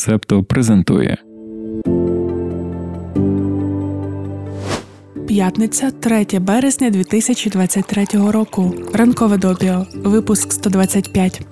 Септо презентує. П'ятниця, 3 березня 2023 року. Ранкове допіо. Випуск 125.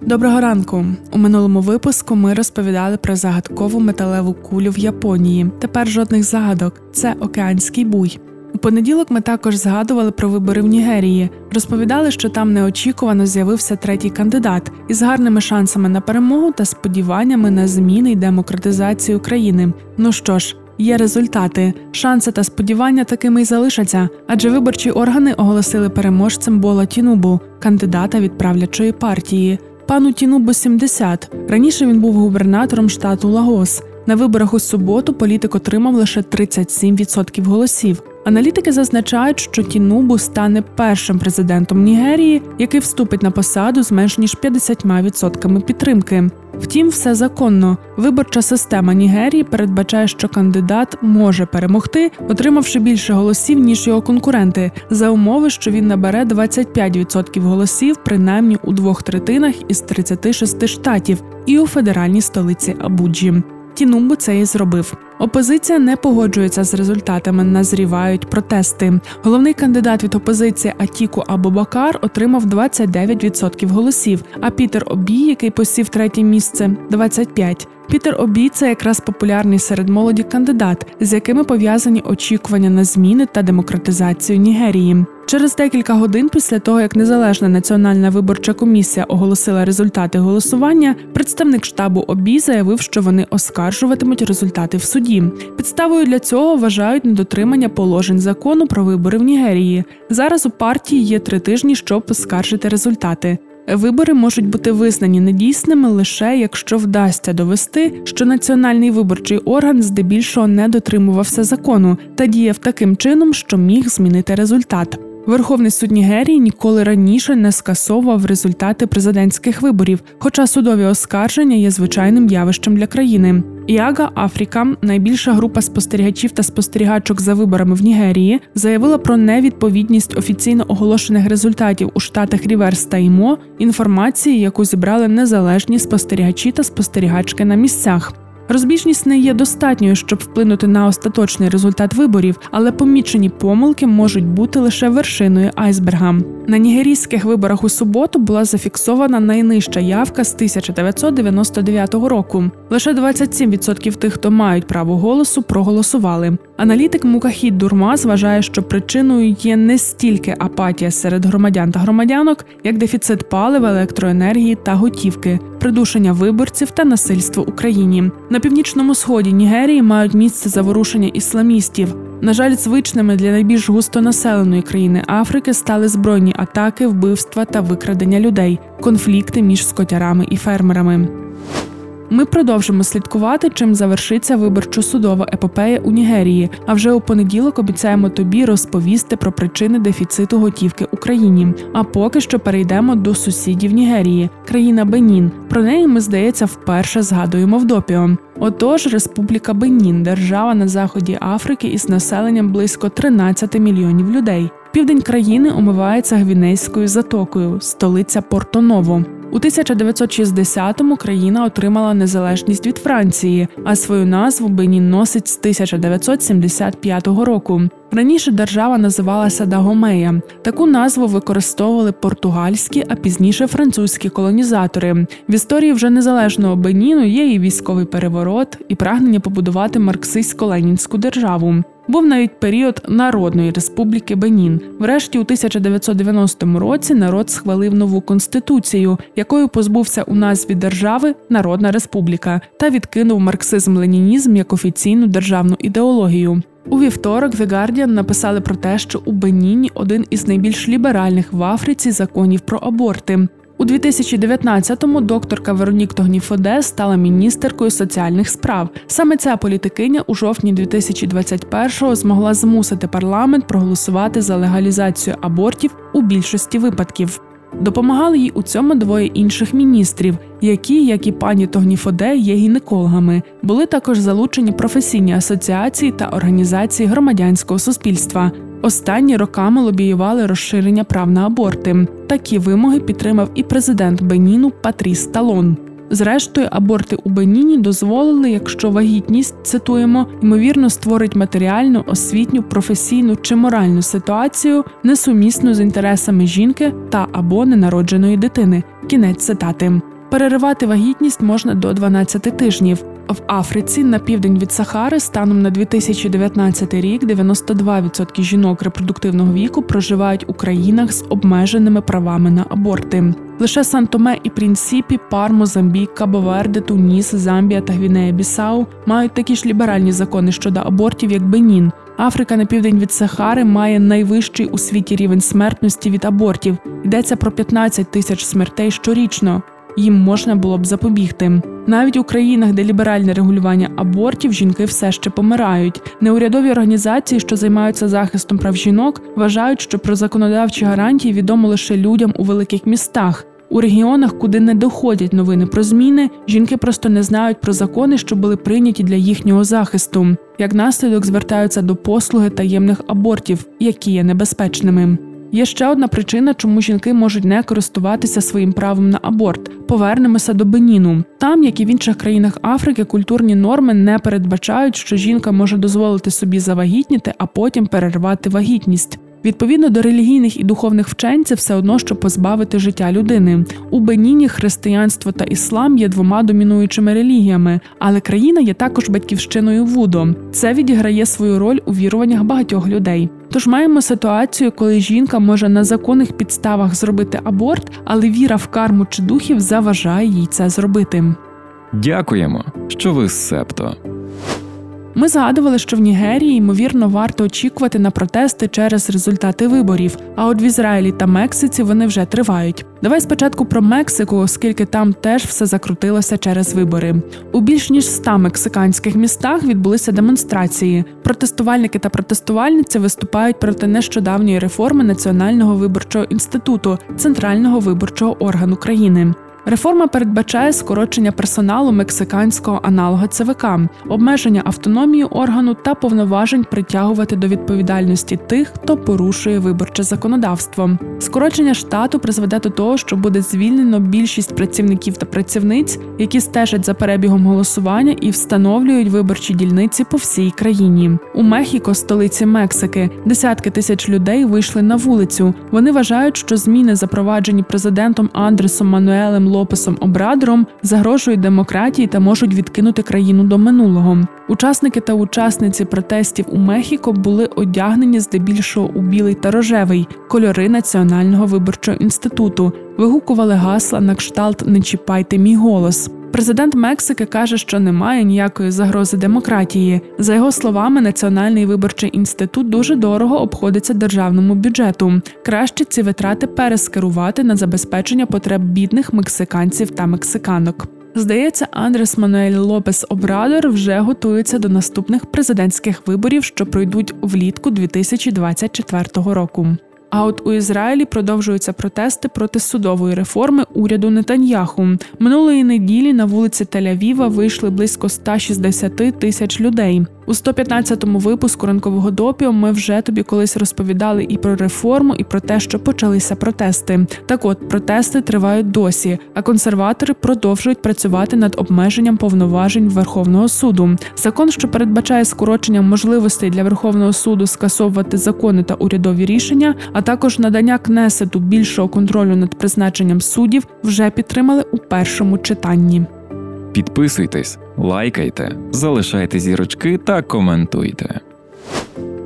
Доброго ранку. У минулому випуску ми розповідали про загадкову металеву кулю в Японії. Тепер жодних загадок. Це океанський буй. У понеділок ми також згадували про вибори в Нігерії. Розповідали, що там неочікувано з'явився третій кандидат із гарними шансами на перемогу та сподіваннями на зміни й демократизацію країни. Ну що ж, є результати. Шанси та сподівання такими й залишаться, адже виборчі органи оголосили переможцем Бола Тінубу, кандидата від правлячої партії. Пану Тінубу 70. Раніше він був губернатором штату Лагос. На виборах у суботу політик отримав лише 37% голосів. Аналітики зазначають, що Тінубу стане першим президентом Нігерії, який вступить на посаду з менш ніж 50% підтримки. Втім, все законно. Виборча система Нігерії передбачає, що кандидат може перемогти, отримавши більше голосів ніж його конкуренти, за умови, що він набере 25% голосів, принаймні у двох третинах із 36 штатів, і у федеральній столиці Абуджі. Тінумбу це і зробив. Опозиція не погоджується з результатами. Назрівають протести. Головний кандидат від опозиції Атіку Абубакар отримав 29% голосів. А Пітер Обі, який посів третє місце, 25%. Пітер Обій це якраз популярний серед молоді кандидат, з якими пов'язані очікування на зміни та демократизацію Нігерії. Через декілька годин після того, як незалежна національна виборча комісія оголосила результати голосування, представник штабу ОБІ заявив, що вони оскаржуватимуть результати в суді. Підставою для цього вважають недотримання положень закону про вибори в Нігерії. Зараз у партії є три тижні, щоб оскаржити результати. Вибори можуть бути визнані недійсними лише якщо вдасться довести, що національний виборчий орган здебільшого не дотримувався закону та діяв таким чином, що міг змінити результат. Верховний суд Нігерії ніколи раніше не скасовував результати президентських виборів, хоча судові оскарження є звичайним явищем для країни. Іага Афріка, найбільша група спостерігачів та спостерігачок за виборами в Нігерії, заявила про невідповідність офіційно оголошених результатів у штатах Ріверс та Імо інформації, яку зібрали незалежні спостерігачі та спостерігачки на місцях. Розбіжність не є достатньою, щоб вплинути на остаточний результат виборів, але помічені помилки можуть бути лише вершиною айсберга. На нігерійських виборах у суботу була зафіксована найнижча явка з 1999 року. Лише 27% тих, хто мають право голосу, проголосували. Аналітик Мукахід Дурмаз вважає, що причиною є не стільки апатія серед громадян та громадянок, як дефіцит палива, електроенергії та готівки, придушення виборців та насильство Україні. На північному сході Нігерії мають місце заворушення ісламістів. На жаль, звичними для найбільш густонаселеної країни Африки стали збройні атаки, вбивства та викрадення людей, конфлікти між скотярами і фермерами. Ми продовжимо слідкувати, чим завершиться виборчо-судова епопея у Нігерії. А вже у понеділок обіцяємо тобі розповісти про причини дефіциту готівки Україні. А поки що перейдемо до сусідів Нігерії, країна Бенін. Про неї ми здається вперше згадуємо в допіо. Отож, Республіка Бенін, держава на заході Африки із населенням близько 13 мільйонів людей. Південь країни омивається Гвінейською затокою, столиця Порто-Ново. У 1960-му країна отримала незалежність від Франції, а свою назву Бенін носить з 1975 року. Раніше держава називалася Дагомея. Таку назву використовували португальські, а пізніше французькі колонізатори. В історії вже незалежного Беніну є і військовий переворот, і прагнення побудувати марксистсько-ленінську державу. Був навіть період Народної республіки Бенін. Врешті, у 1990 році народ схвалив нову конституцію, якою позбувся у назві держави Народна Республіка та відкинув марксизм-ленінізм як офіційну державну ідеологію. У вівторок The Guardian написали про те, що у Беніні один із найбільш ліберальних в Африці законів про аборти. У 2019-му докторка Веронік Тогніфоде стала міністеркою соціальних справ. Саме ця політикиня у жовтні 2021-го змогла змусити парламент проголосувати за легалізацію абортів у більшості випадків. Допомагали їй у цьому двоє інших міністрів, які, як і пані Тогніфоде, є гінекологами. Були також залучені професійні асоціації та організації громадянського суспільства. Останні роками лобіювали розширення прав на аборти. Такі вимоги підтримав і президент Беніну Патріс Талон. Зрештою, аборти у Беніні дозволили, якщо вагітність цитуємо, ймовірно створить матеріальну, освітню, професійну чи моральну ситуацію, несумісну з інтересами жінки та або ненародженої дитини. Кінець цитати. Переривати вагітність можна до 12 тижнів. В Африці на південь від Сахари станом на 2019 рік 92% жінок репродуктивного віку проживають у країнах з обмеженими правами на аборти. Лише Сан-Томе і Прінсіпі, Пармо, Замбік, Кабоверде, Туніс, Замбія та Гвінея Бісау мають такі ж ліберальні закони щодо абортів, як Бенін. Африка на південь від Сахари має найвищий у світі рівень смертності від абортів. Йдеться про 15 тисяч смертей щорічно їм можна було б запобігти. Навіть у країнах, де ліберальне регулювання абортів, жінки все ще помирають. Неурядові організації, що займаються захистом прав жінок, вважають, що про законодавчі гарантії відомо лише людям у великих містах. У регіонах, куди не доходять новини про зміни, жінки просто не знають про закони, що були прийняті для їхнього захисту. Як наслідок звертаються до послуги таємних абортів, які є небезпечними. Є ще одна причина, чому жінки можуть не користуватися своїм правом на аборт. Повернемося до Беніну. Там, як і в інших країнах Африки, культурні норми не передбачають, що жінка може дозволити собі завагітніти, а потім перервати вагітність. Відповідно до релігійних і духовних вчень, це все одно, щоб позбавити життя людини. У Беніні християнство та іслам є двома домінуючими релігіями, але країна є також батьківщиною Вудо. Це відіграє свою роль у віруваннях багатьох людей. Тож маємо ситуацію, коли жінка може на законних підставах зробити аборт, але віра в карму чи духів заважає їй це зробити. Дякуємо, що ви з септо. Ми згадували, що в Нігерії ймовірно варто очікувати на протести через результати виборів. А от в Ізраїлі та Мексиці вони вже тривають. Давай спочатку про Мексику, оскільки там теж все закрутилося через вибори. У більш ніж ста мексиканських містах відбулися демонстрації. Протестувальники та протестувальниці виступають проти нещодавньої реформи Національного виборчого інституту центрального виборчого органу країни. Реформа передбачає скорочення персоналу мексиканського аналога ЦВК, обмеження автономії органу та повноважень притягувати до відповідальності тих, хто порушує виборче законодавство. Скорочення штату призведе до того, що буде звільнено більшість працівників та працівниць, які стежать за перебігом голосування і встановлюють виборчі дільниці по всій країні. У Мехіко, столиці Мексики, десятки тисяч людей вийшли на вулицю. Вони вважають, що зміни, запроваджені президентом Андресом Мануелем Лопесом Обрадором загрожують демократії та можуть відкинути країну до минулого. Учасники та учасниці протестів у Мехіко були одягнені здебільшого у білий та рожевий кольори Національного виборчого інституту. Вигукували гасла на кшталт Не чіпайте мій голос. Президент Мексики каже, що немає ніякої загрози демократії. За його словами, Національний виборчий інститут дуже дорого обходиться державному бюджету. Краще ці витрати перескерувати на забезпечення потреб бідних мексиканців та мексиканок. Здається, Андрес Мануель Лопес Обрадор вже готується до наступних президентських виборів, що пройдуть влітку 2024 року. А от у Ізраїлі продовжуються протести проти судової реформи уряду Нетаньяху. Минулої неділі на вулиці Тель-Авіва вийшли близько 160 тисяч людей. У 115-му випуску ранкового допіо ми вже тобі колись розповідали і про реформу, і про те, що почалися протести. Так от протести тривають досі, а консерватори продовжують працювати над обмеженням повноважень Верховного суду. Закон, що передбачає скорочення можливостей для Верховного суду скасовувати закони та урядові рішення, а також надання кнесету більшого контролю над призначенням суддів, вже підтримали у першому читанні. Підписуйтесь, лайкайте, залишайте зірочки та коментуйте.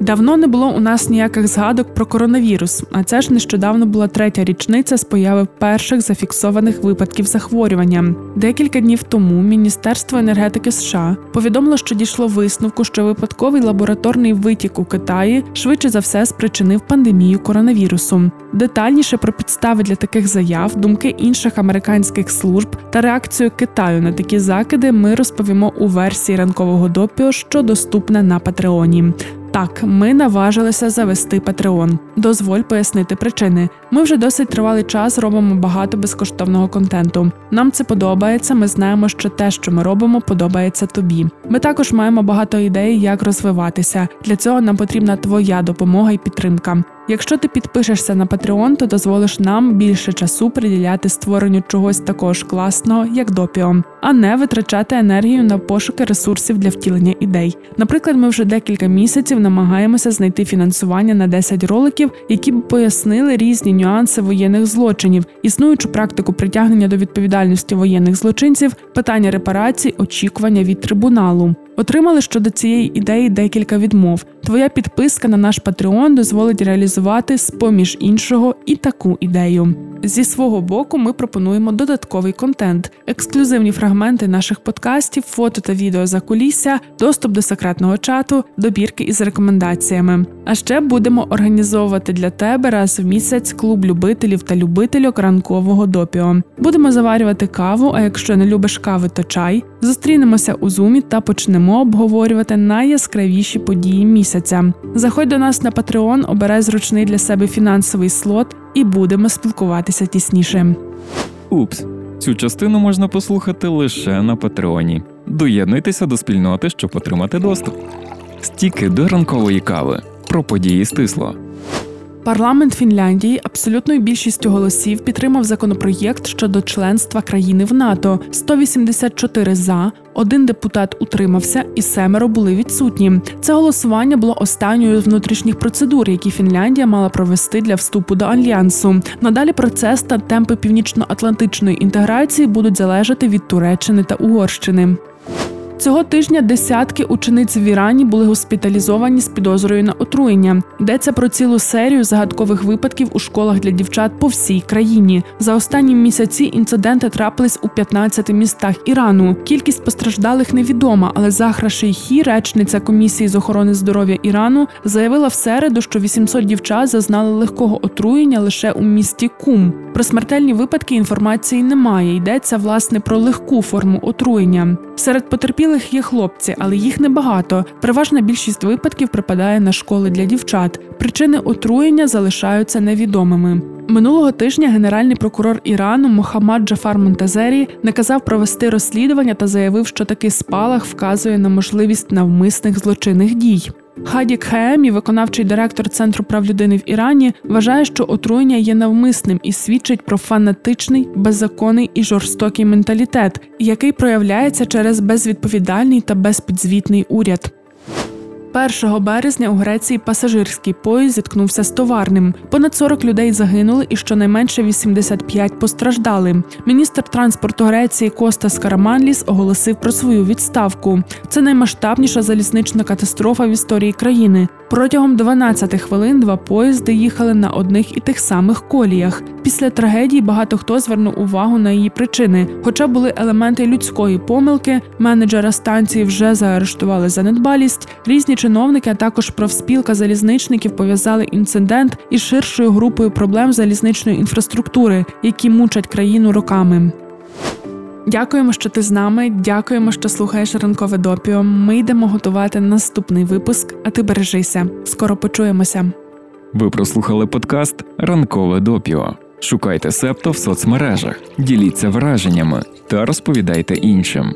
Давно не було у нас ніяких згадок про коронавірус, а це ж нещодавно була третя річниця з появи перших зафіксованих випадків захворювання. Декілька днів тому Міністерство енергетики США повідомило, що дійшло висновку, що випадковий лабораторний витік у Китаї швидше за все спричинив пандемію коронавірусу. Детальніше про підстави для таких заяв, думки інших американських служб та реакцію Китаю на такі закиди ми розповімо у версії ранкового допіо, що доступна на Патреоні. Так, ми наважилися завести Patreon. Дозволь пояснити причини. Ми вже досить тривалий час робимо багато безкоштовного контенту. Нам це подобається. Ми знаємо, що те, що ми робимо, подобається тобі. Ми також маємо багато ідей, як розвиватися. Для цього нам потрібна твоя допомога і підтримка. Якщо ти підпишешся на Patreon, то дозволиш нам більше часу приділяти створенню чогось такого ж класного, як допіо, а не витрачати енергію на пошуки ресурсів для втілення ідей. Наприклад, ми вже декілька місяців намагаємося знайти фінансування на 10 роликів, які б пояснили різні нюанси воєнних злочинів, існуючу практику притягнення до відповідальності воєнних злочинців, питання репарацій, очікування від трибуналу. Отримали щодо цієї ідеї декілька відмов. Твоя підписка на наш Patreon дозволить реалізувати з поміж іншого і таку ідею. Зі свого боку, ми пропонуємо додатковий контент, ексклюзивні фрагменти наших подкастів, фото та відео за кулісся, доступ до секретного чату, добірки із рекомендаціями. А ще будемо організовувати для тебе раз в місяць клуб любителів та любительок ранкового допіо. Будемо заварювати каву. А якщо не любиш кави, то чай. Зустрінемося у зумі та почнемо обговорювати найяскравіші події місяця. Заходь до нас на Patreon, обирай зручний для себе фінансовий слот і будемо спілкуватися тісніше. Упс, цю частину можна послухати лише на Патреоні. Доєднуйтеся до спільноти, щоб отримати доступ. Стіки до ранкової кави про події стисло. Парламент Фінляндії абсолютною більшістю голосів підтримав законопроєкт щодо членства країни в НАТО. 184 за, один депутат утримався, і семеро були відсутні. Це голосування було останньою з внутрішніх процедур, які Фінляндія мала провести для вступу до альянсу. Надалі процес та темпи північно-атлантичної інтеграції будуть залежати від Туреччини та Угорщини. Цього тижня десятки учениць в Ірані були госпіталізовані з підозрою на отруєння. Йдеться про цілу серію загадкових випадків у школах для дівчат по всій країні. За останні місяці інциденти трапились у 15 містах Ірану. Кількість постраждалих невідома, але Захра Шейхі, речниця комісії з охорони здоров'я Ірану, заявила в середу, що 800 дівчат зазнали легкого отруєння лише у місті Кум. Про смертельні випадки інформації немає. Йдеться власне про легку форму отруєння. Серед потерпілих є хлопці, але їх небагато. Переважна більшість випадків припадає на школи для дівчат. Причини отруєння залишаються невідомими. Минулого тижня генеральний прокурор Ірану Мохаммад Джафар Монтазері наказав провести розслідування та заявив, що такий спалах вказує на можливість навмисних злочинних дій. Хадік Хаемі, виконавчий директор Центру прав людини в Ірані, вважає, що отруєння є навмисним і свідчить про фанатичний, беззаконний і жорстокий менталітет, який проявляється через безвідповідальний та безпідзвітний уряд. 1 березня у Греції пасажирський поїзд зіткнувся з товарним. Понад 40 людей загинули і щонайменше 85 постраждали. Міністр транспорту Греції Костас Караманліс оголосив про свою відставку. Це наймасштабніша залізнична катастрофа в історії країни. Протягом 12 хвилин два поїзди їхали на одних і тих самих коліях. Після трагедії багато хто звернув увагу на її причини. Хоча були елементи людської помилки, менеджера станції вже заарештували за недбалість. Різні чиновники, а також профспілка залізничників пов'язали інцидент із ширшою групою проблем залізничної інфраструктури, які мучать країну роками. Дякуємо, що ти з нами. Дякуємо, що слухаєш ранкове допіо. Ми йдемо готувати наступний випуск, а ти бережися. Скоро почуємося. Ви прослухали подкаст Ранкове допіо. Шукайте септо в соцмережах, діліться враженнями та розповідайте іншим.